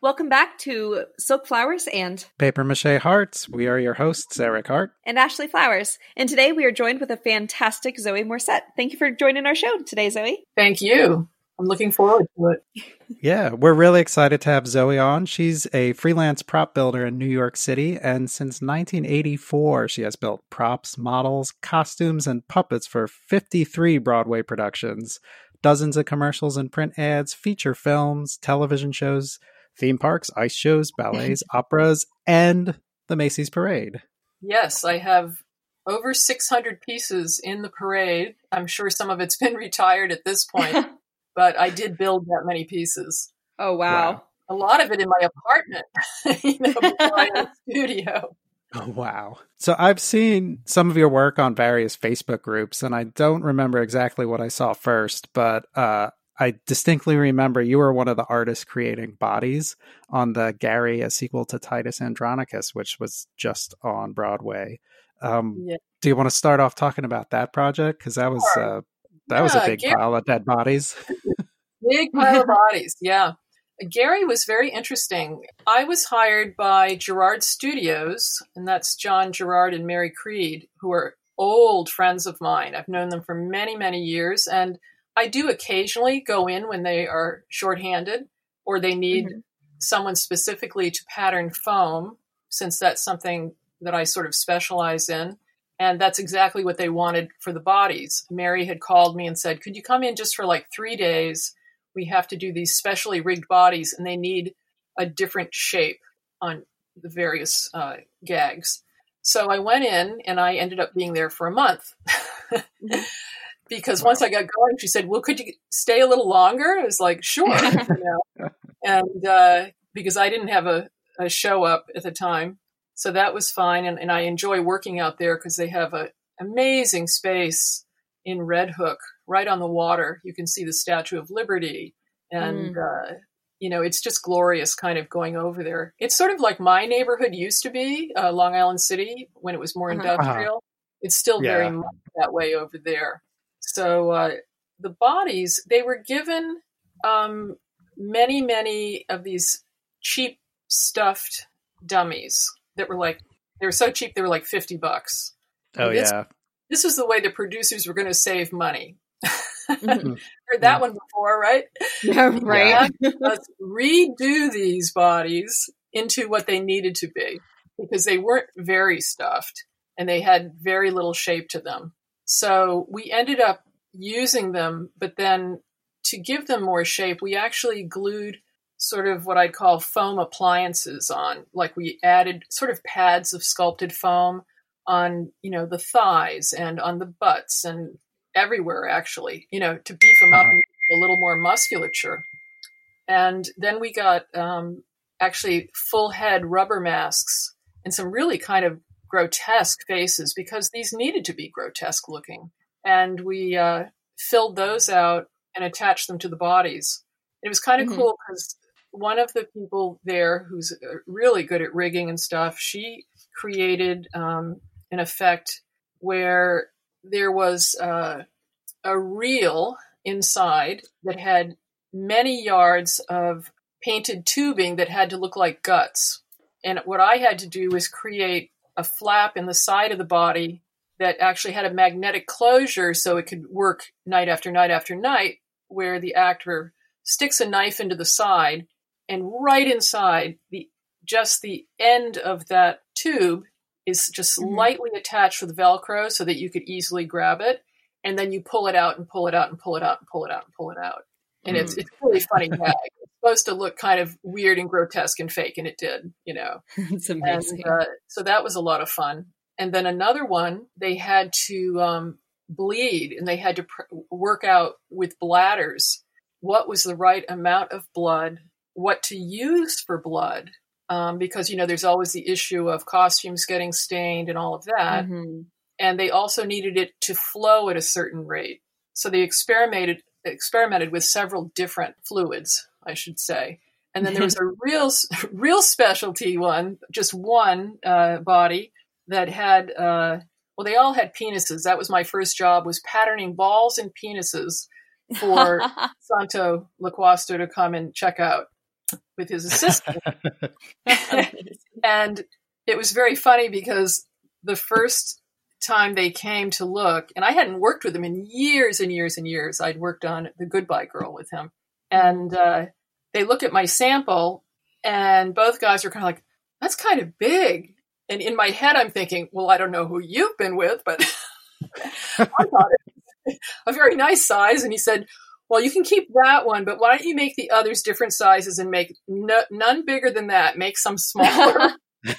Welcome back to Silk Flowers and Paper Mache Hearts. We are your hosts, Eric Hart and Ashley Flowers. And today we are joined with a fantastic Zoe Morsette. Thank you for joining our show today, Zoe. Thank you. I'm looking forward to it. yeah, we're really excited to have Zoe on. She's a freelance prop builder in New York City, and since 1984, she has built props, models, costumes, and puppets for 53 Broadway productions, dozens of commercials and print ads, feature films, television shows theme parks, ice shows, ballets, operas, and the Macy's Parade. Yes, I have over 600 pieces in the parade. I'm sure some of it's been retired at this point, but I did build that many pieces. Oh, wow. wow. A lot of it in my apartment, you know, before a studio. Oh, wow. So I've seen some of your work on various Facebook groups, and I don't remember exactly what I saw first, but uh, I distinctly remember you were one of the artists creating bodies on the Gary, a sequel to Titus Andronicus, which was just on Broadway. Um, yeah. Do you want to start off talking about that project? Because that was uh, that yeah, was a big Gary, pile of dead bodies. big pile of bodies, yeah. Gary was very interesting. I was hired by Jerard Studios, and that's John Jerard and Mary Creed, who are old friends of mine. I've known them for many, many years, and I do occasionally go in when they are shorthanded or they need mm-hmm. someone specifically to pattern foam, since that's something that I sort of specialize in. And that's exactly what they wanted for the bodies. Mary had called me and said, Could you come in just for like three days? We have to do these specially rigged bodies and they need a different shape on the various uh, gags. So I went in and I ended up being there for a month. mm-hmm because once I got going, she said, "Well, could you stay a little longer?" I was like, "Sure," you know? and uh, because I didn't have a, a, show up at the time, so that was fine. And, and I enjoy working out there because they have an amazing space in Red Hook, right on the water. You can see the Statue of Liberty, and mm. uh, you know it's just glorious, kind of going over there. It's sort of like my neighborhood used to be, uh, Long Island City, when it was more uh-huh. industrial. Uh-huh. It's still yeah. very much that way over there. So uh, the bodies, they were given um, many, many of these cheap stuffed dummies that were like, they were so cheap, they were like 50 bucks. Oh, this, yeah. This was the way the producers were going to save money. Mm-hmm. Heard that one before, right? Yeah, right. Let's redo these bodies into what they needed to be because they weren't very stuffed and they had very little shape to them. So we ended up using them, but then to give them more shape, we actually glued sort of what I'd call foam appliances on. Like we added sort of pads of sculpted foam on, you know, the thighs and on the butts and everywhere actually, you know, to beef them up uh-huh. and a little more musculature. And then we got um, actually full head rubber masks and some really kind of grotesque faces because these needed to be grotesque looking. And we uh, filled those out and attached them to the bodies. It was kind of mm-hmm. cool because one of the people there who's uh, really good at rigging and stuff, she created um, an effect where there was uh, a reel inside that had many yards of painted tubing that had to look like guts. And what I had to do was create a flap in the side of the body that actually had a magnetic closure so it could work night after night after night, where the actor sticks a knife into the side and right inside the just the end of that tube is just mm-hmm. lightly attached with velcro so that you could easily grab it and then you pull it out and pull it out and pull it out and pull it out and pull it out and mm. it's it's really funny gag. Supposed to look kind of weird and grotesque and fake, and it did, you know. it's amazing. And, uh, so that was a lot of fun. And then another one, they had to um, bleed, and they had to pr- work out with bladders what was the right amount of blood, what to use for blood, um, because you know there's always the issue of costumes getting stained and all of that. Mm-hmm. And they also needed it to flow at a certain rate. So they experimented experimented with several different fluids, I should say. And then there was a real, real specialty one, just one uh, body that had, uh, well, they all had penises. That was my first job was patterning balls and penises for Santo Loquasto to come and check out. with his assistant. and it was very funny because the first time they came to look, and I hadn't worked with him in years and years and years. I'd worked on The Goodbye Girl with him. And uh, they look at my sample, and both guys are kind of like, that's kind of big. And in my head, I'm thinking, well, I don't know who you've been with, but I thought it a very nice size. And he said, well, you can keep that one, but why don't you make the others different sizes and make no, none bigger than that? Make some smaller.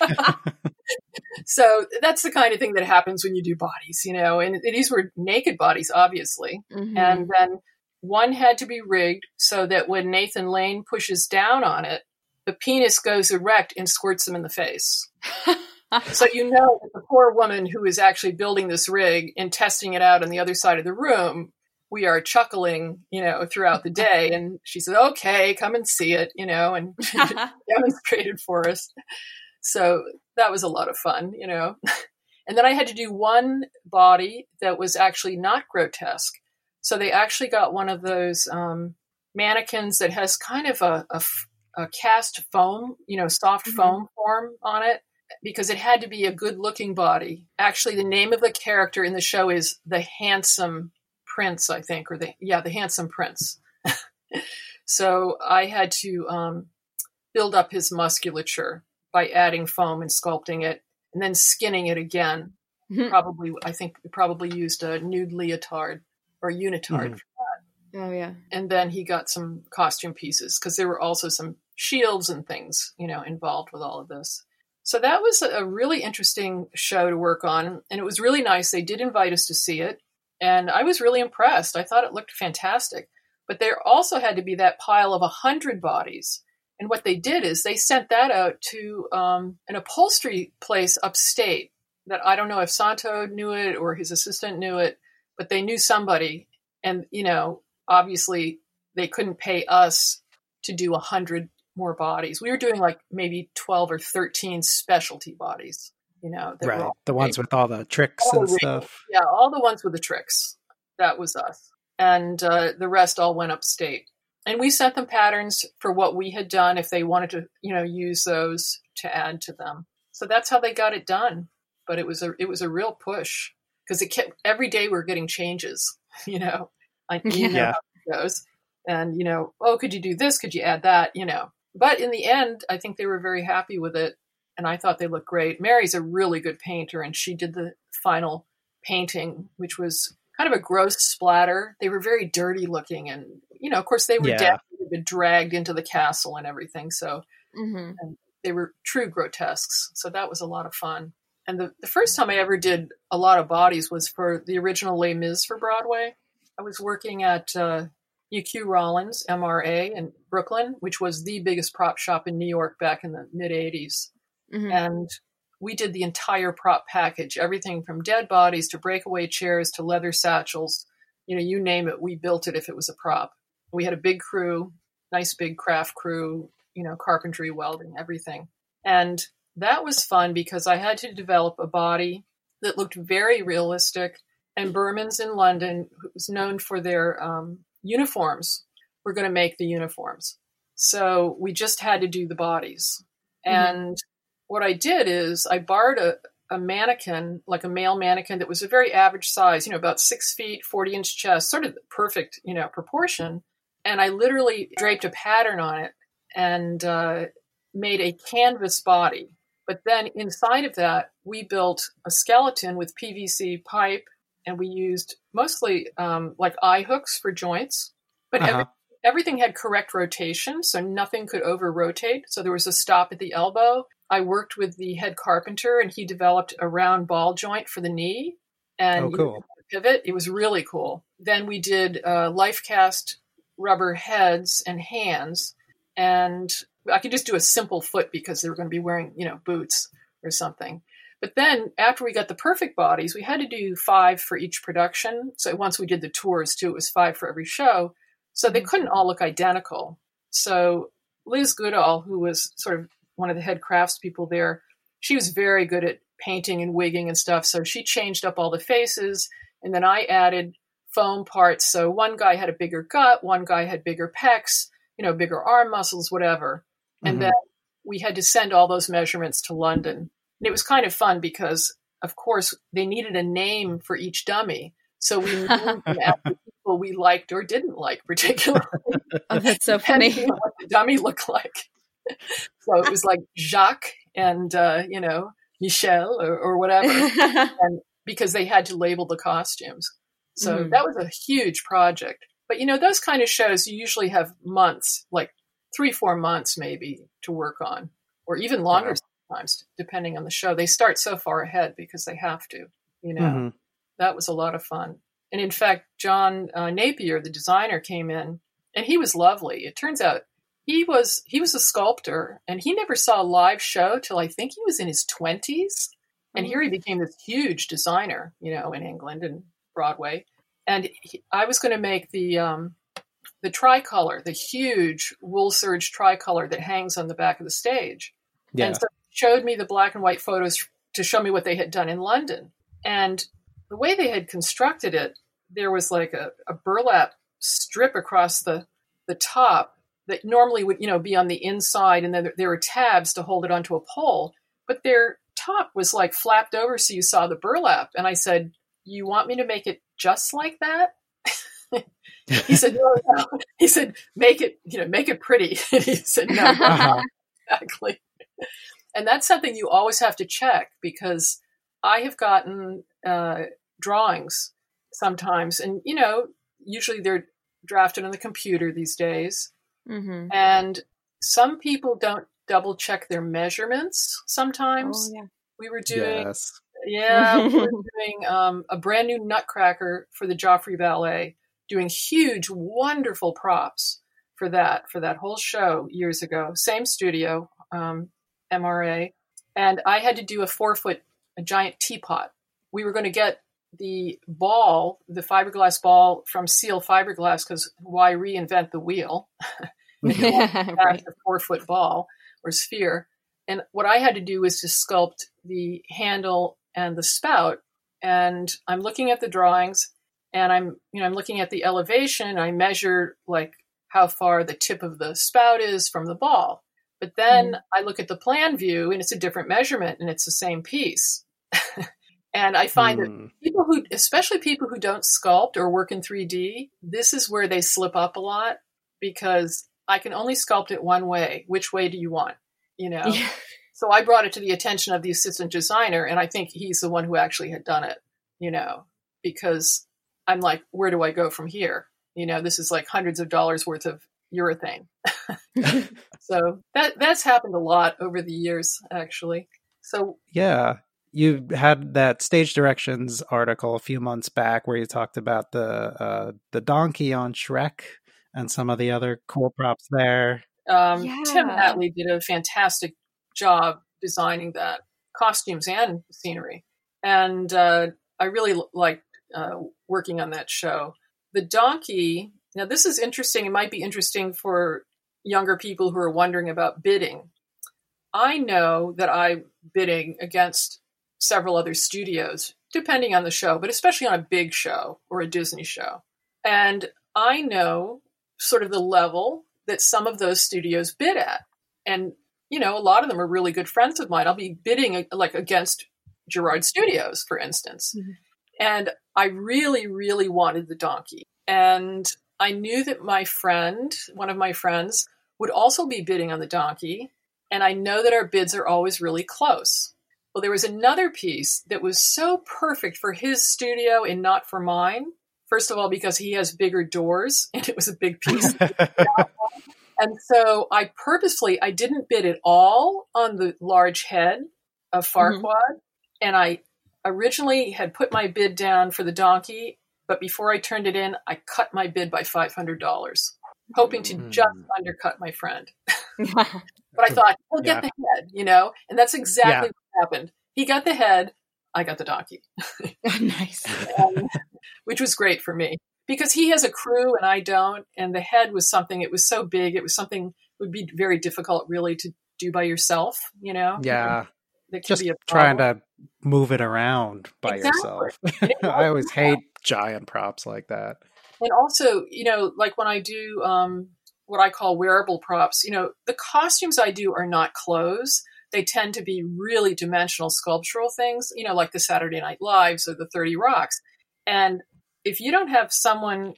so that's the kind of thing that happens when you do bodies, you know, and these were naked bodies, obviously. Mm-hmm. And then one had to be rigged so that when Nathan Lane pushes down on it, the penis goes erect and squirts him in the face. so you know that the poor woman who is actually building this rig and testing it out on the other side of the room we are chuckling, you know, throughout the day. And she said, okay, come and see it, you know, and demonstrated for us. So that was a lot of fun, you know. And then I had to do one body that was actually not grotesque. So they actually got one of those um, mannequins that has kind of a, a, a cast foam, you know, soft mm-hmm. foam form on it because it had to be a good looking body. Actually, the name of the character in the show is the handsome prince, I think, or the yeah, the handsome prince. so I had to um, build up his musculature by adding foam and sculpting it, and then skinning it again. Mm-hmm. Probably, I think, probably used a nude leotard or unitard. Mm-hmm. Oh yeah. And then he got some costume pieces because there were also some shields and things, you know, involved with all of this. So that was a really interesting show to work on, and it was really nice. They did invite us to see it. And I was really impressed. I thought it looked fantastic. But there also had to be that pile of a hundred bodies. And what they did is they sent that out to um, an upholstery place upstate that I don't know if Santo knew it or his assistant knew it, but they knew somebody. And, you know, obviously they couldn't pay us to do a hundred more bodies. We were doing like maybe 12 or 13 specialty bodies you know, right. the ones with all the tricks all and the stuff. Yeah, all the ones with the tricks. That was us, and uh, the rest all went upstate. And we sent them patterns for what we had done if they wanted to, you know, use those to add to them. So that's how they got it done. But it was a it was a real push because it kept every day we are getting changes. You know, like you yeah. how goes, and you know, oh, could you do this? Could you add that? You know. But in the end, I think they were very happy with it and I thought they looked great. Mary's a really good painter, and she did the final painting, which was kind of a gross splatter. They were very dirty looking, and you know, of course, they were yeah. dead, been dragged into the castle and everything. So mm-hmm. and they were true grotesques. So that was a lot of fun. And the, the first time I ever did a lot of bodies was for the original Les Mis for Broadway. I was working at uh, McHugh Rollins MRA in Brooklyn, which was the biggest prop shop in New York back in the mid 80s. Mm-hmm. And we did the entire prop package, everything from dead bodies to breakaway chairs to leather satchels. You know, you name it, we built it if it was a prop. We had a big crew, nice big craft crew, you know, carpentry, welding, everything. And that was fun because I had to develop a body that looked very realistic. And Berman's in London, who's known for their um, uniforms, were going to make the uniforms. So we just had to do the bodies. Mm-hmm. And what I did is I borrowed a, a mannequin, like a male mannequin that was a very average size, you know, about six feet, 40 inch chest, sort of perfect, you know, proportion. And I literally draped a pattern on it and uh, made a canvas body. But then inside of that, we built a skeleton with PVC pipe and we used mostly um, like eye hooks for joints. But uh-huh. every, everything had correct rotation, so nothing could over rotate. So there was a stop at the elbow I worked with the head carpenter and he developed a round ball joint for the knee and oh, cool. pivot. It was really cool. Then we did uh, life cast rubber heads and hands. And I could just do a simple foot because they were going to be wearing, you know, boots or something. But then after we got the perfect bodies, we had to do five for each production. So once we did the tours too, it was five for every show. So they mm-hmm. couldn't all look identical. So Liz Goodall, who was sort of one of the head craftspeople there, she was very good at painting and wigging and stuff. So she changed up all the faces, and then I added foam parts. So one guy had a bigger gut, one guy had bigger pecs, you know, bigger arm muscles, whatever. And Mhm. then we had to send all those measurements to London. And it was kind of fun because, of course, they needed a name for each dummy. So we named after people we liked or didn't like particularly, Oh, that's so funny. what the dummy looked like. so it was like Jacques and, uh, you know, Michel or, or whatever and because they had to label the costumes. So Mhm. that was a huge project. But you know, those kind of shows you usually have months, like three, four months maybe to work on, or even longer Wow. sometimes, depending on the show. They start so far ahead because they have to. You know, Mhm. that was a lot of fun. And in fact, John uh, Napier, the designer, came in, and he was lovely. It turns out he was he was a sculptor, and he never saw a live show till I think he was in his twenties. And here he became this huge designer, you know, in England and Broadway. And he, I was going to make the um, the tricolor, the huge wool serge tricolor that hangs on the back of the stage. Yeah. And so showed me the black and white photos to show me what they had done in London. And the way they had constructed it, there was like a, a burlap strip across the the top that normally would, you know, be on the inside, and then there, there were tabs to hold it onto a pole. But their top was like flapped over so you saw the burlap. And I said, You want me to make it just like that? he said, No, no. He said, Make it, you know, make it pretty. And he said, No, Uh-huh. exactly. And that's something you always have to check because I have gotten uh, drawings sometimes, and you know, usually they're drafted on the computer these days, hmm and some people don't double check their measurements sometimes. Oh, yeah. We were doing, Yes. yeah, we were doing um, a brand new Nutcracker for the Joffrey Ballet, doing huge, wonderful props for that for that whole show years ago. Same studio, um, MRA, and I had to do a four foot, a giant teapot. We were going to get the ball, the fiberglass ball from Seal Fiberglass, because why reinvent the wheel? right. A four foot ball or sphere. And what I had to do was to sculpt the handle and the spout. And I'm looking at the drawings and I'm, you know, I'm looking at the elevation. I measure like how far the tip of the spout is from the ball. But then I look at the plan view and it's a different measurement and it's the same piece. and I find that Mm. people who, especially people who don't sculpt or work in 3D, this is where they slip up a lot because I can only sculpt it one way. Which way do you want? You know? Yeah. So I brought it to the attention of the assistant designer, and I think he's the one who actually had done it, you know, because I'm like, where do I go from here? You know, this is like hundreds of dollars worth of urethane. so that that's happened a lot over the years, actually. So Yeah. You had that stage directions article a few months back where you talked about the uh, the donkey on Shrek and some of the other cool props there. Um, Yeah. Tim Hatley did a fantastic job designing that costumes and scenery, and uh, I really l- liked uh, working on that show. The donkey. Now, this is interesting. It might be interesting for younger people who are wondering about bidding. I know that I'm bidding against several other studios, depending on the show, but especially on a big show or a Disney show. And I know sort of the level that some of those studios bid at. And, you know, a lot of them are really good friends of mine. I'll be bidding like against Jerard Studios, for instance. Mhm. And I really, really wanted the donkey. And I knew that my friend, one of my friends, would also be bidding on the donkey. And I know that our bids are always really close. Well, there was another piece that was so perfect for his studio and not for mine. First of all, because he has bigger doors and it was a big piece. And so I purposefully I didn't bid at all on the large head of Farquaad, mm-hmm. and I originally had put my bid down for the donkey, but before I turned it in, I cut my bid by five hundred dollars, hoping to Mm. just undercut my friend. But I thought he'll get the head, you know, and that's exactly what happened. He got the head, I got the donkey, nice. um, which was great for me because he has a crew and I don't. And the head was something, it was so big, it was something would be very difficult really to do by yourself, you know? yeah. Just trying to move it around by Exactly. yourself. I always hate giant props like that. And also, you know, like when I do um, what I call wearable props. You know, the costumes I do are not clothes. They tend to be really dimensional sculptural things, you know, like the Saturday Night Lives or the 30 Rocks. And if you don't have someone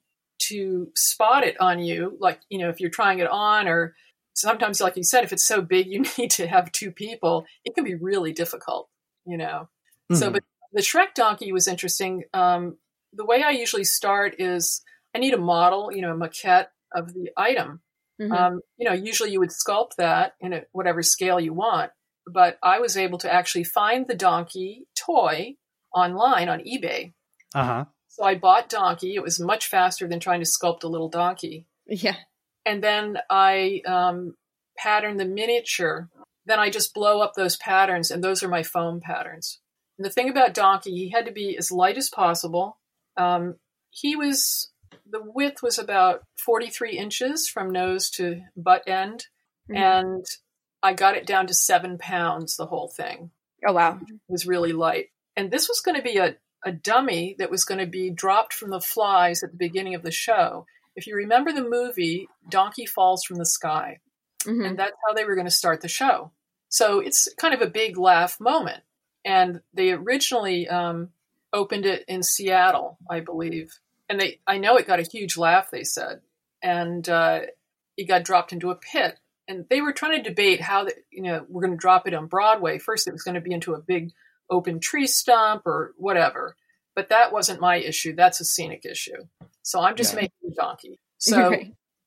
to spot it on you, like, you know, if you're trying it on, or sometimes, like you said, if it's so big you need to have two people, it can be really difficult, you know. Mm-hmm. So, but the Shrek donkey was interesting. Um, the way I usually start is I need a model, you know, a maquette of the item. Mm-hmm. Um, you know, usually you would sculpt that in a, whatever scale you want, but I was able to actually find the donkey toy online on eBay. Uh huh. So I bought Donkey. It was much faster than trying to sculpt a little donkey. Yeah. And then I um, pattern the miniature. Then I just blow up those patterns, and those are my foam patterns. And the thing about Donkey, he had to be as light as possible. Um, he was the width was about 43 inches from nose to butt end, mm-hmm. and I got it down to seven pounds. The whole thing. Oh wow! It was really light, and this was going to be a a dummy that was going to be dropped from the flies at the beginning of the show. If you remember the movie, Donkey Falls from the Sky. Mm-hmm. And that's how they were going to start the show. So it's kind of a big laugh moment. And they originally um, opened it in Seattle, I believe. And they, I know it got a huge laugh, they said. And uh, it got dropped into a pit. And they were trying to debate how, the, you know, we're going to drop it on Broadway. First, it was going to be into a big open tree stump or whatever. But that wasn't my issue. That's a scenic issue. So I'm just yeah. making a donkey. So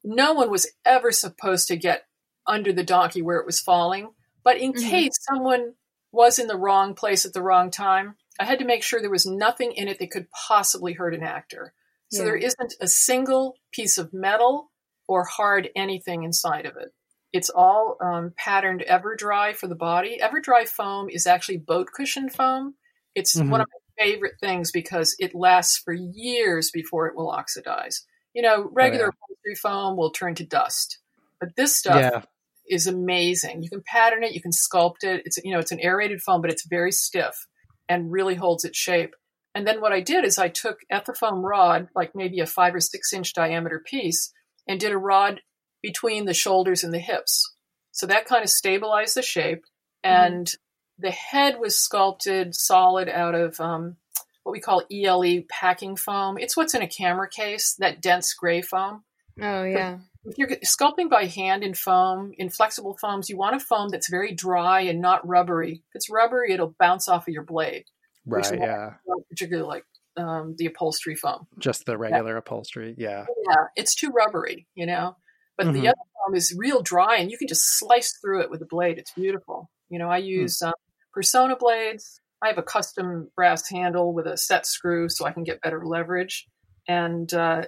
no one was ever supposed to get under the donkey where it was falling. But in mm-hmm. case someone was in the wrong place at the wrong time, I had to make sure there was nothing in it that could possibly hurt an actor. So yeah. there isn't a single piece of metal or hard anything inside of it. It's all um, patterned EverDry for the body. EverDry foam is actually boat cushion foam. It's mm-hmm. one of my favorite things because it lasts for years before it will oxidize. You know, regular oh, yeah. foam will turn to dust, but this stuff yeah. is amazing. You can pattern it, you can sculpt it. It's you know, it's an aerated foam, but it's very stiff and really holds its shape. And then what I did is I took Ethafoam rod, like maybe a five or six inch diameter piece, and did a rod between the shoulders and the hips. So that kind of stabilized the shape. Mm-hmm. And. The head was sculpted solid out of um, what we call ELE packing foam. It's what's in a camera case, that dense gray foam. Oh, yeah. But if you're sculpting by hand in foam, in flexible foams, you want a foam that's very dry and not rubbery. If it's rubbery, it'll bounce off of your blade. Right, yeah. Particularly like um, the upholstery foam. Just the regular yeah. upholstery, yeah. Yeah, it's too rubbery, you know? But mm-hmm. the other foam is real dry and you can just slice through it with a blade. It's beautiful. You know, I hmm. use mm. um, Personna blades. I have a custom brass handle with a set screw so I can get better leverage. And uh,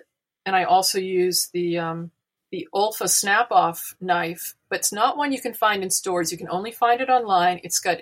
and I also use the um, the Olfa snap off knife, but it's not one you can find in stores. You can only find it online. It's got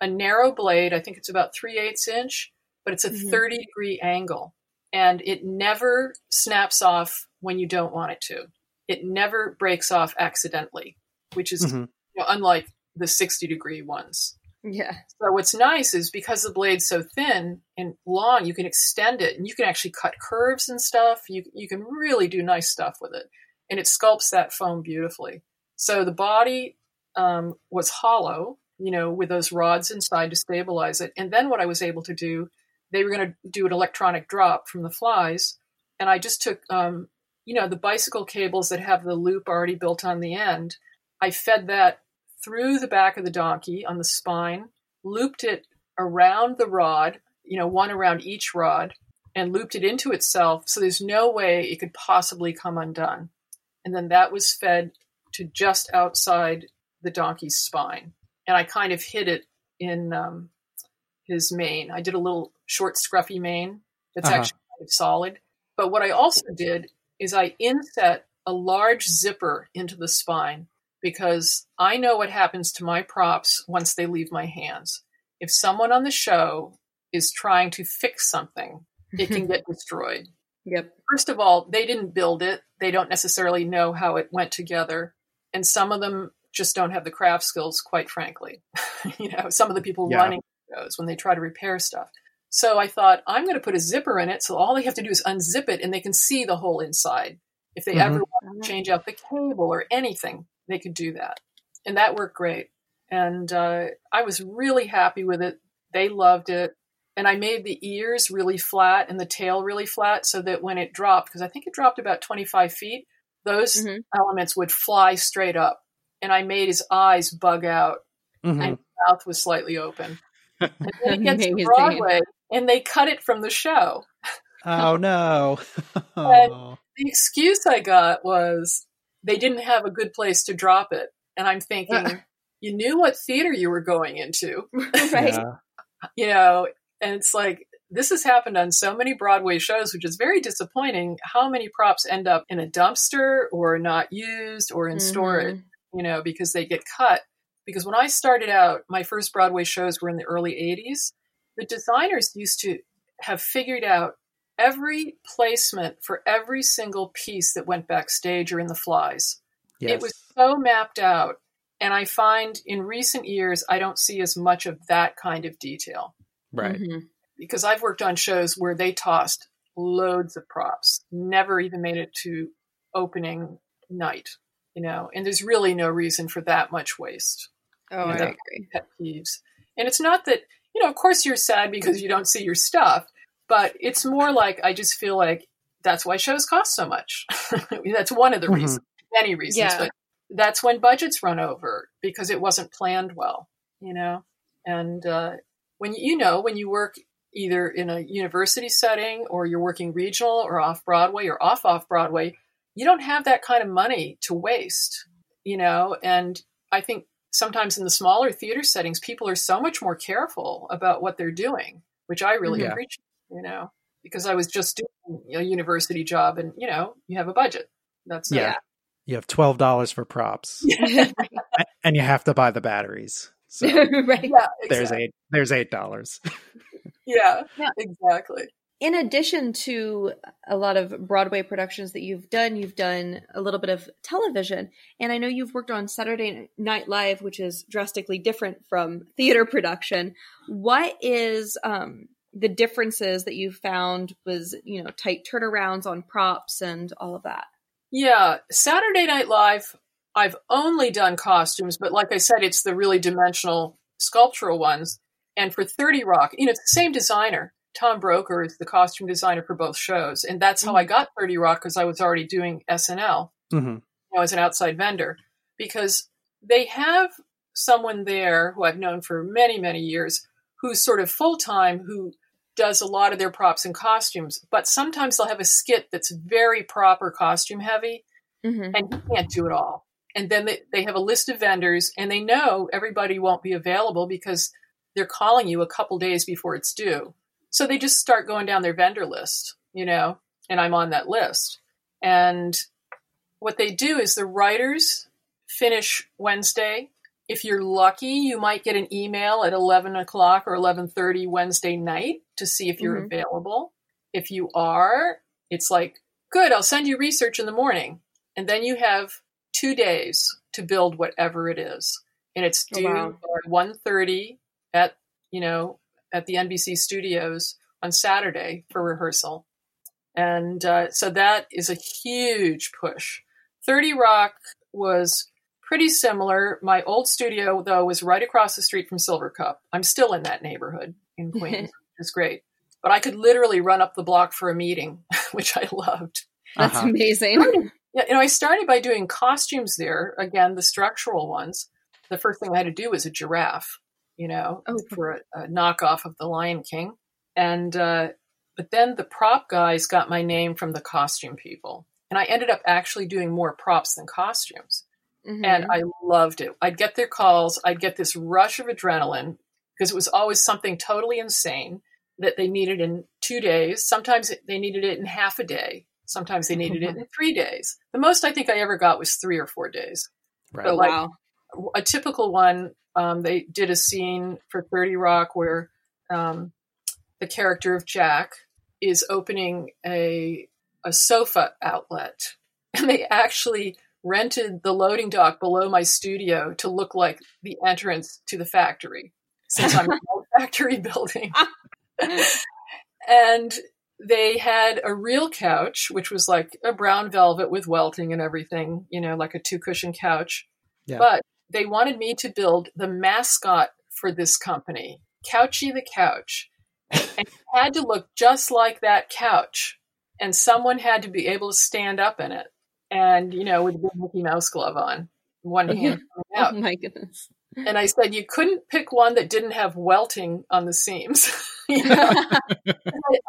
a narrow blade. I think it's about three eighths inch, but it's a mm-hmm. 30 degree angle and it never snaps off when you don't want it to it never breaks off accidentally, which is mm-hmm. you know, unlike the 60 degree ones. Yeah. So what's nice is because the blade's so thin and long, you can extend it and you can actually cut curves and stuff. You you can really do nice stuff with it, and it sculpts that foam beautifully. So the body um, was hollow, you know, with those rods inside to stabilize it. And then what I was able to do, they were going to do an electronic drop from the flies, and I just took um, you know, the bicycle cables that have the loop already built on the end, I fed that through the back of the donkey on the spine, looped it around the rod, you know, one around each rod, and looped it into itself. So there's no way it could possibly come undone. And then that was fed to just outside the donkey's spine. And I kind of hid it in um, his mane. I did a little short, scruffy mane that's uh-huh. actually solid. But what I also did is I inset a large zipper into the spine because I know what happens to my props once they leave my hands. If someone on the show is trying to fix something, it can get destroyed. Yep. First of all, they didn't build it. They don't necessarily know how it went together. And some of them just don't have the craft skills, quite frankly. you know, some of the people yeah. running shows when they try to repair stuff. So I thought, I'm going to put a zipper in it so all they have to do is unzip it and they can see the whole inside. If they Mhm. ever want to change out the cable or anything, they could do that. And that worked great. And uh, I was really happy with it. They loved it. And I made the ears really flat and the tail really flat so that when it dropped, because I think it dropped about 25 feet, those Mhm. elements would fly straight up. And I made his eyes bug out Mhm. and mouth was slightly open. And then it gets to Broadway and they cut it from the show. Oh no. And- The excuse I got was they didn't have a good place to drop it. And I'm thinking, you knew what theater you were going into, right. Yeah. you know, and it's like, this has happened on so many Broadway shows, which is very disappointing. How many props end up in a dumpster or not used or in storage, Mhm. you know, because they get cut. Because when I started out, my first Broadway shows were in the early 80s. The designers used to have figured out every placement for every single piece that went backstage or in the flies. Yes. It was so mapped out. And I find in recent years, I don't see as much of that kind of detail right. Mhm. because I've worked on shows where they tossed loads of props, never even made it to opening night, you know, and there's really no reason for that much waste. Oh, I agree. Pet peeves. And it's not that, you know, of course you're sad because you don't see your stuff, but it's more like I just feel like that's why shows cost so much. that's one of the Mhm. reasons, many reasons, Yeah. but that's when budgets run over because it wasn't planned well, you know? And uh, when you know, when you work either in a university setting or you're working regional or off Broadway or off off Broadway, you don't have that kind of money to waste, you know? And I think sometimes in the smaller theater settings, people are so much more careful about what they're doing, which I really Yeah. appreciate, you know, because I was just doing a university job and, you know, you have a budget. That's Yeah. it. You have twelve dollars for props, and you have to buy the batteries. So right. Yeah, there's exactly. eight. There's eight dollars. Yeah, Yeah. exactly. In addition to a lot of Broadway productions that you've done, you've done a little bit of television. And I know you've worked on Saturday Night Live, which is drastically different from theater production. What is um, the differences that you found was, you know, tight turnarounds on props and all of that? Yeah, Saturday Night Live, I've only done costumes, but like I said, it's the really dimensional sculptural ones. And for 30 Rock, you know, it's the same designer. Tom Broecker is the costume designer for both shows. And that's how I got 30 Rock because I was already doing SNL hmm you know, as an outside vendor because they have someone there who I've known for many, many years who's sort of full time, who does a lot of their props and costumes, but sometimes they'll have a skit that's very proper costume heavy Mm-hmm. and he can't do it all. And then they, they have a list of vendors and they know everybody won't be available because they're calling you a couple days before it's due. So they just start going down their vendor list, you know, and I'm on that list. And what they do is the writers finish Wednesday. If you're lucky, you might get an email at 11 o'clock or 11.30 Wednesday night to see if you're Mhm. available. If you are, it's like, good, I'll send you research in the morning. And then you have two days to build whatever it is. And it's Oh, due wow. by 1.30 at, you know, at the NBC studios on Saturday for rehearsal. And uh, so that is a huge push. 30 Rock was pretty similar. My old studio, though, was right across the street from Silvercup. I'm still in that neighborhood in Queens, which is great. But I could literally run up the block for a meeting, which I loved. That's Uh-huh. amazing. Yeah, you know, I started by doing costumes there. Again, the structural ones. The first thing I had to do was a giraffe, you know, Oh. for a, a knockoff of the Lion King. And uh, but then the prop guys got my name from the costume people, and I ended up actually doing more props than costumes. Mhm. And I loved it. I'd get their calls. I'd get this rush of adrenaline because it was always something totally insane that they needed in two days. Sometimes they needed it in half a day. Sometimes they needed it in three days. The most I think I ever got was three or four days. Right. But like- wow. A typical one, um, they did a scene for 30 Rock where um, the character of Jack is opening a, a sofa outlet. And they actually rented the loading dock below my studio to look like the entrance to the factory, since I'm in a factory building. and they had a real couch, which was like a brown velvet with welting and everything, you know, like a two cushion couch. Yeah. But they wanted me to build the mascot for this company, Couchy the Couch. and it had to look just like that couch. And someone had to be able to stand up in it. And, you know, with a big Mickey Mouse glove on, one oh, hand. Oh my goodness. And I said, you couldn't pick one that didn't have welting on the seams. I,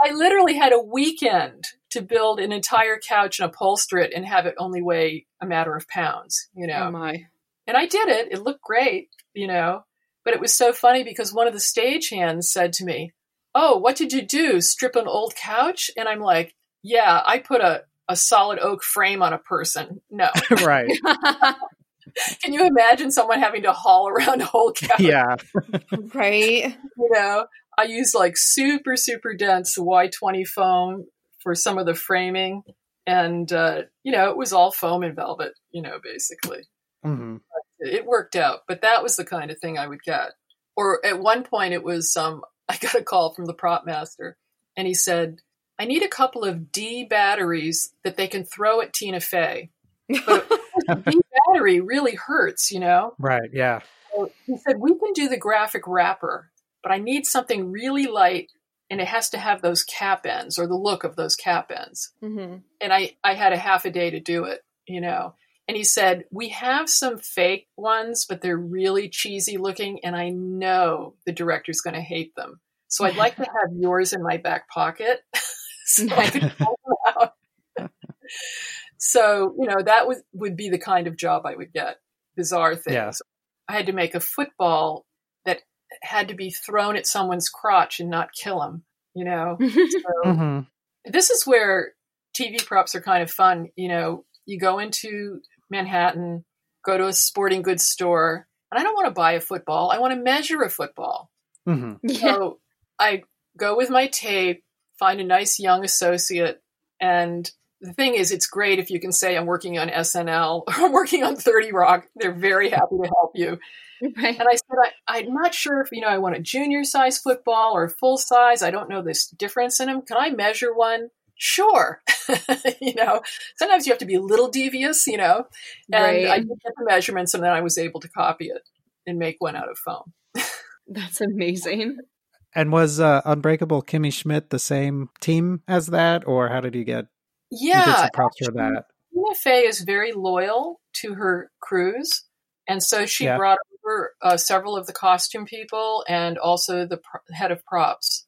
I literally had a weekend to build an entire couch and upholster it and have it only weigh a matter of pounds, you know. Oh my. And I did it. It looked great, you know. But it was so funny because one of the stagehands said to me, Oh, what did you do? Strip an old couch? And I'm like, Yeah, I put a, a solid oak frame on a person. No. right. Can you imagine someone having to haul around a whole couch? Yeah. right. You know, I used like super, super dense Y20 foam for some of the framing. And, uh, you know, it was all foam and velvet, you know, basically. hmm it worked out but that was the kind of thing i would get or at one point it was um i got a call from the prop master and he said i need a couple of d batteries that they can throw at tina fey but a d battery really hurts you know Right. Yeah. so he said we can do the graphic wrapper but i need something really light and it has to have those cap ends or the look of those cap ends hmm and I, I had a half a day to do it, you know. And he said, We have some fake ones, but they're really cheesy looking, and I know the director's going to hate them. So I'd like to have yours in my back pocket so I could pull them out. so, you know, that would, would be the kind of job I would get. Bizarre things. Yeah. I had to make a football that had to be thrown at someone's crotch and not kill him, you know. So, hmm this is where TV props are kind of fun. You know, you go into Manhattan, go to a sporting goods store, and I don't want to buy a football. I want to measure a football. hmm yeah. So I go with my tape, find a nice young associate, and the thing is, it's great if you can say I'm working on SNL or I'm working on 30 Rock. They're very happy to help you. Right. And I said, I, I'm not sure if, you know, I want a junior size football or full size. I don't know this difference in them. Can I measure one? Sure. you know, sometimes you have to be a little devious, you know, and Right. I did get the measurements and then I was able to copy it and make one out of foam. That's amazing. And was uh, Unbreakable Kimmy Schmidt the same team as that, or how did you get? you get Yeah. some props for that. Tina Fey is very loyal to her crews. And so she Yeah. brought over uh, several of the costume people and also the pr- head of props.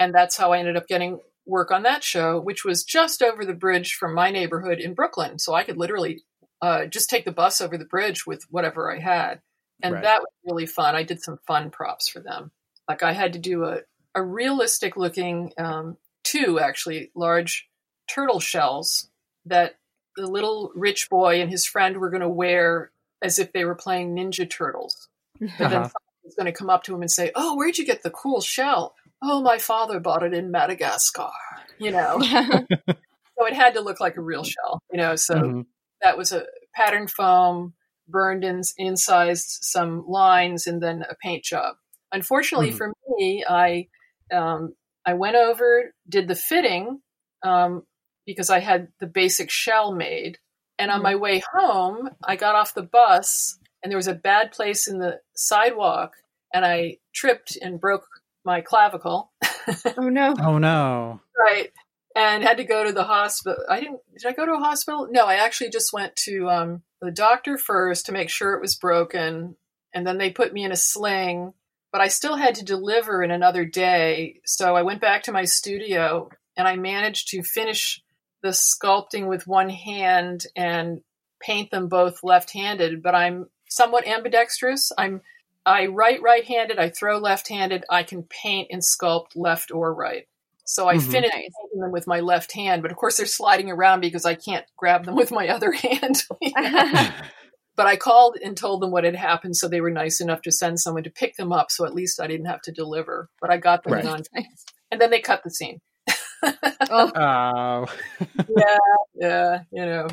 And that's how I ended up getting work on that show, which was just over the bridge from my neighborhood in Brooklyn. So I could literally uh, just take the bus over the bridge with whatever I had. And Right. that was really fun. I did some fun props for them. Like I had to do a, a realistic looking, um, two actually large turtle shells that the little rich boy and his friend were going to wear as if they were playing Ninja Turtles. But then Uh-huh. someone was going to come up to him and say, "Oh, where'd you get the cool shell?" "Oh, my father bought it in Madagascar." You know, so it had to look like a real shell. You know, so Mhm. that was a pattern foam, burned in, incised some lines, and then a paint job. Unfortunately Mhm. for me, I um, I went over, did the fitting um, because I had the basic shell made, and on Mhm. my way home, I got off the bus, and there was a bad place in the sidewalk, and I tripped and broke my clavicle. oh no. Oh no! Right. And had to go to the hospital. I didn't, did I go to a hospital? No, I actually just went to um, the doctor first to make sure it was broken. And then they put me in a sling, but I still had to deliver in another day. So I went back to my studio and I managed to finish the sculpting with one hand and paint them both left handed. But I'm somewhat ambidextrous. I'm I write right handed, I throw left handed, I can paint and sculpt left or right. So I Mhm. finished painting them with my left hand, but of course they're sliding around because I can't grab them with my other hand. but I called and told them what had happened, so they were nice enough to send someone to pick them up, so at least I didn't have to deliver. But I got them Right. on, Nice. and then they cut the scene. Oh, Oh, yeah, yeah, you know.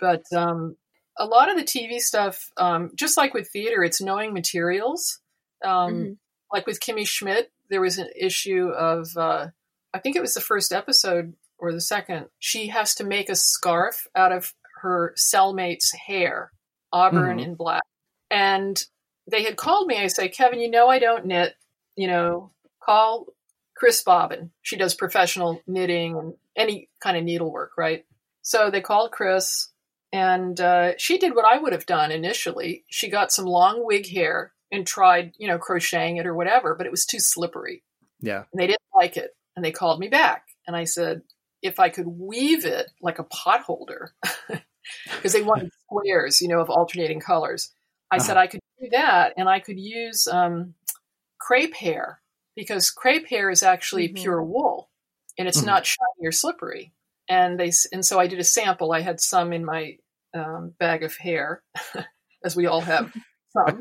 But um, a lot of the TV stuff, um, just like with theater, it's knowing materials. Um, Mhm. Like with Kimmy Schmidt, there was an issue of uh, I think it was the first episode or the second, she has to make a scarf out of her cellmate's hair, auburn Mhm. and black. And they had called me. I say, Kevin, you know I don't knit. You know, call Chris Bobbin. She does professional knitting and any kind of needlework, right? So they called Chris, and uh, she did what I would have done initially. She got some long wig hair and tried, you know, crocheting it or whatever, but it was too slippery Yeah. and they didn't like it and they called me back and i said if i could weave it like a pot holder because they wanted squares you know of alternating colors i said Uh-huh. i could do that and i could use um, crepe hair because crepe hair is actually Mhm. pure wool and it's Mhm. not shiny or slippery and they and so i did a sample i had some in my um, bag of hair as we all have some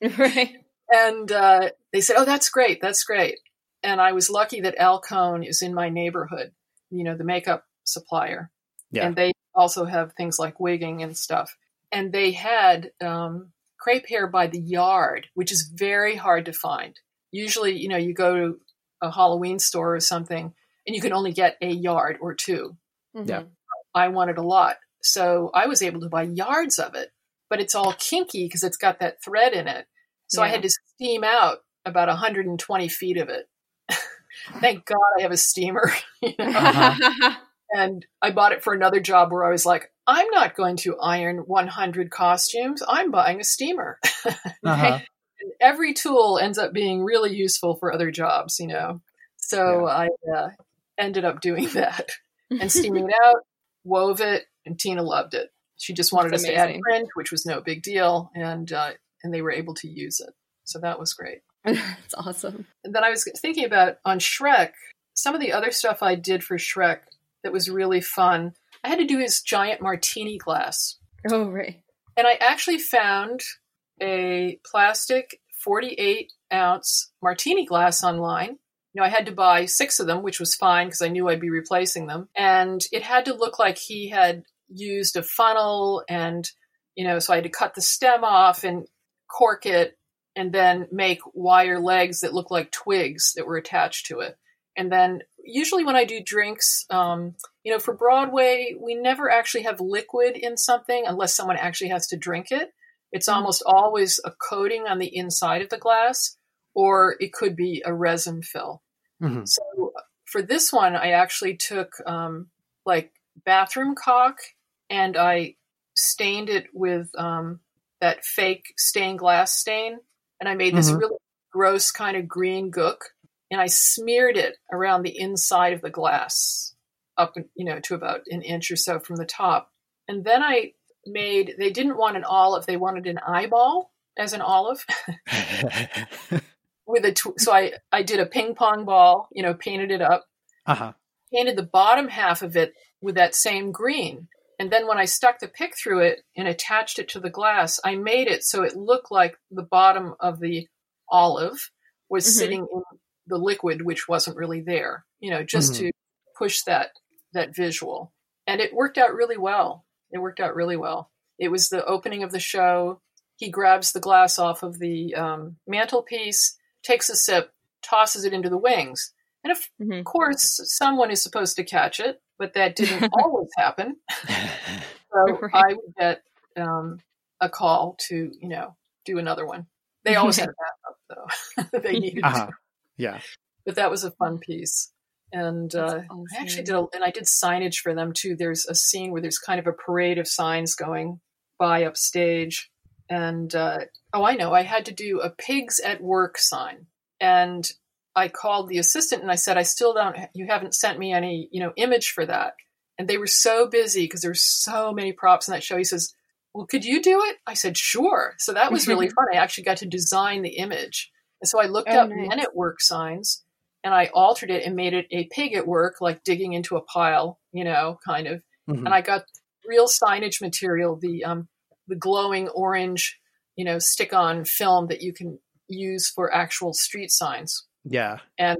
right. and uh, they said, "Oh, that's great, that's great." And I was lucky that Alcone is in my neighborhood, you know, the makeup supplier, Yeah. and they also have things like wigging and stuff. And they had um, crepe hair by the yard, which is very hard to find. Usually, you know, you go to a Halloween store or something, and you can only get a yard or two. Yeah. Mhm. I wanted a lot, so I was able to buy yards of it. But it's all kinky because it's got that thread in it. So I had to steam out about 120 feet of it. Thank God I have a steamer. you know? Uh-huh. And I bought it for another job where I was like, I'm not going to iron 100 costumes. I'm buying a steamer. Uh-huh. And every tool ends up being really useful for other jobs, you know. So I uh, ended up doing that and steaming it out, wove it, and Tina loved it. She just wanted That's us to add print, which was no big deal, and uh, and they were able to use it. So that was great. That's awesome. And then I was thinking about on Shrek, some of the other stuff I did for Shrek that was really fun. I had to do his giant martini glass. Oh, right. And I actually found a plastic 48 ounce martini glass online. You know, I had to buy six of them, which was fine because I knew I'd be replacing them. And it had to look like he had used a funnel and, you know, so I had to cut the stem off and cork it and then make wire legs that look like twigs that were attached to it. And then usually when I do drinks, um, you know, for Broadway, we never actually have liquid in something unless someone actually has to drink it. It's almost always a coating on the inside of the glass, or it could be a resin fill. Mhm. So for this one, I actually took um, like bathroom caulk and I stained it with um, that fake stained glass stain, and I made this Mhm. really gross kind of green gook, and I smeared it around the inside of the glass, up you know to about an inch or so from the top, and then I made. They didn't want an olive; they wanted an eyeball as an olive with a. Tw- so I I did a ping pong ball, you know, painted it up, uh-huh. painted the bottom half of it with that same green. And then when I stuck the pick through it and attached it to the glass, I made it so it looked like the bottom of the olive was Mhm. sitting in the liquid, which wasn't really there, you know, just Mhm. to push that that visual. And it worked out really well. It worked out really well. It was the opening of the show. He grabs the glass off of the um, mantelpiece, takes a sip, tosses it into the wings. And of Mhm. course, someone is supposed to catch it, but that didn't always happen. So Right. I would get um, a call to, you know, do another one. They always had a backup, though. they needed Uh-huh. To. Yeah. But that was a fun piece. And uh, That's I actually did, a, and I did signage for them too. There's a scene where there's kind of a parade of signs going by upstage, and uh, oh, I know, I had to do a pigs at work sign, and I called the assistant and I said, I still don't, you haven't sent me any, you know, image for that, and they were so busy because there's so many props in that show. He says, well, could you do it? I said, sure. So that was really fun. I actually got to design the image, and so I looked Oh, up nice. men at work signs and I altered it and made it a pig at work, like digging into a pile, you know, kind of. Mhm. And I got real signage material, the um, the glowing orange, you know, stick on film that you can use for actual street signs, Yeah. and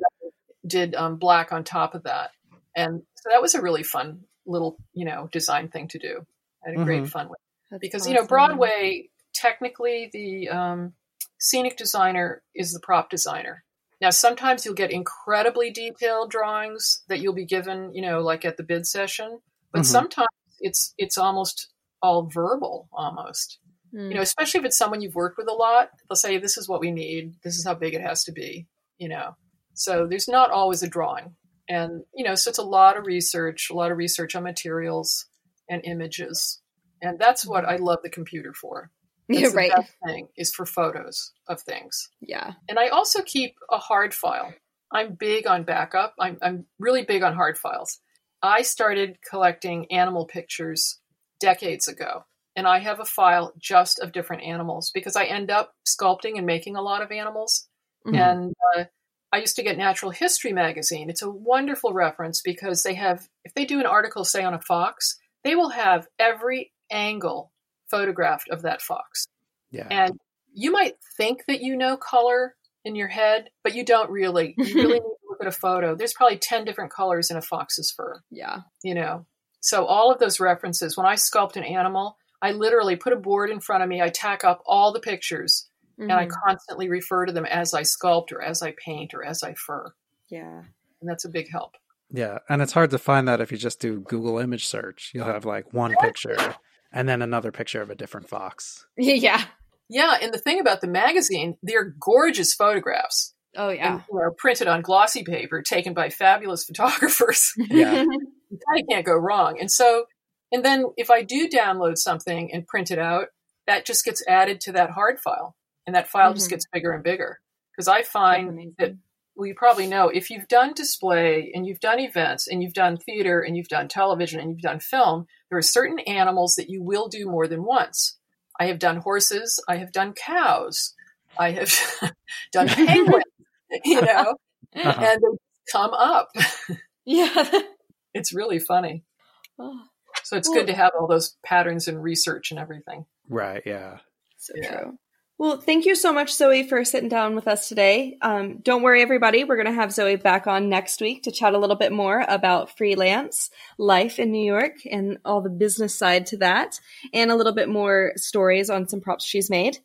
did um, black on top of that. And so that was a really fun little, you know, design thing to do. I had a great Mhm. fun with That's because you know. Broadway technically the um, scenic designer is the prop designer. Now, sometimes you'll get incredibly detailed drawings that you'll be given, you know, like at the bid session, but Mhm. sometimes it's it's almost all verbal, almost. Mm. You know, especially if it's someone you've worked with a lot, they'll say, "This is what we need. This is how big it has to be." You know, so there's not always a drawing, and you know, so it's a lot of research, a lot of research on materials and images, and that's what I love the computer for. That's right. thing is for photos of things. Yeah. And I also keep a hard file. I'm big on backup. I'm, I'm really big on hard files. I started collecting animal pictures decades ago, and I have a file just of different animals because I end up sculpting and making a lot of animals. Mhm. And uh, I used to get Natural History magazine. It's a wonderful reference because they have, if they do an article, say, on a fox, they will have every angle photographed of that fox. Yeah. And you might think that you know color in your head, but you don't really. You really need to look at a photo. There's probably 10 different colors in a fox's fur, Yeah. you know. So all of those references, when I sculpt an animal, I literally put a board in front of me, I tack up all the pictures, and I Mhm. constantly refer to them as I sculpt or as I paint or as I fur. yeah. And that's a big help. Yeah, and it's hard to find that if you just do Google image search. You'll have like one picture and then another picture of a different fox. Yeah. Yeah, and the thing about the magazine, they're gorgeous photographs. Oh yeah. And, you know, printed on glossy paper, taken by fabulous photographers. Yeah. you kind of can't go wrong. And so, and then if I do download something and print it out, that just gets added to that hard file, and that file just Mhm. gets bigger and bigger. Because I find that well, you probably know if you've done display and you've done events and you've done theater and you've done television and you've done film, there are certain animals that you will do more than once. I have done horses, I have done cows, I have done penguins, you know, Uh-huh. and they come up. yeah. It's really funny. Oh, So it's Well- good to have all those patterns and research and everything. Right, yeah. so Yeah. true. Well, thank you so much, Zoe, for sitting down with us today. Um, don't worry, everybody. We're going to have Zoe back on next week to chat a little bit more about freelance life in New York and all the business side to that, and a little bit more stories on some props she's made.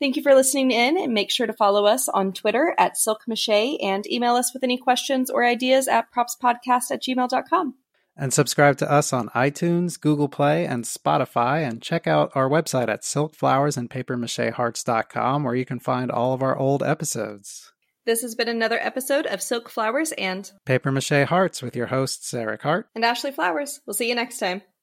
Thank you for listening in, and make sure to follow us on Twitter at Silk Mache and email us with any questions or ideas at propspodcast at gmail.com. And subscribe to us on iTunes, Google Play, and Spotify, and check out our website at silkflowersandpapermachehearts.com where you can find all of our old episodes. This has been another episode of Silk Flowers and Paper Mache Hearts with your hosts, Eric Hart. and Ashley Flowers. We'll see you next time.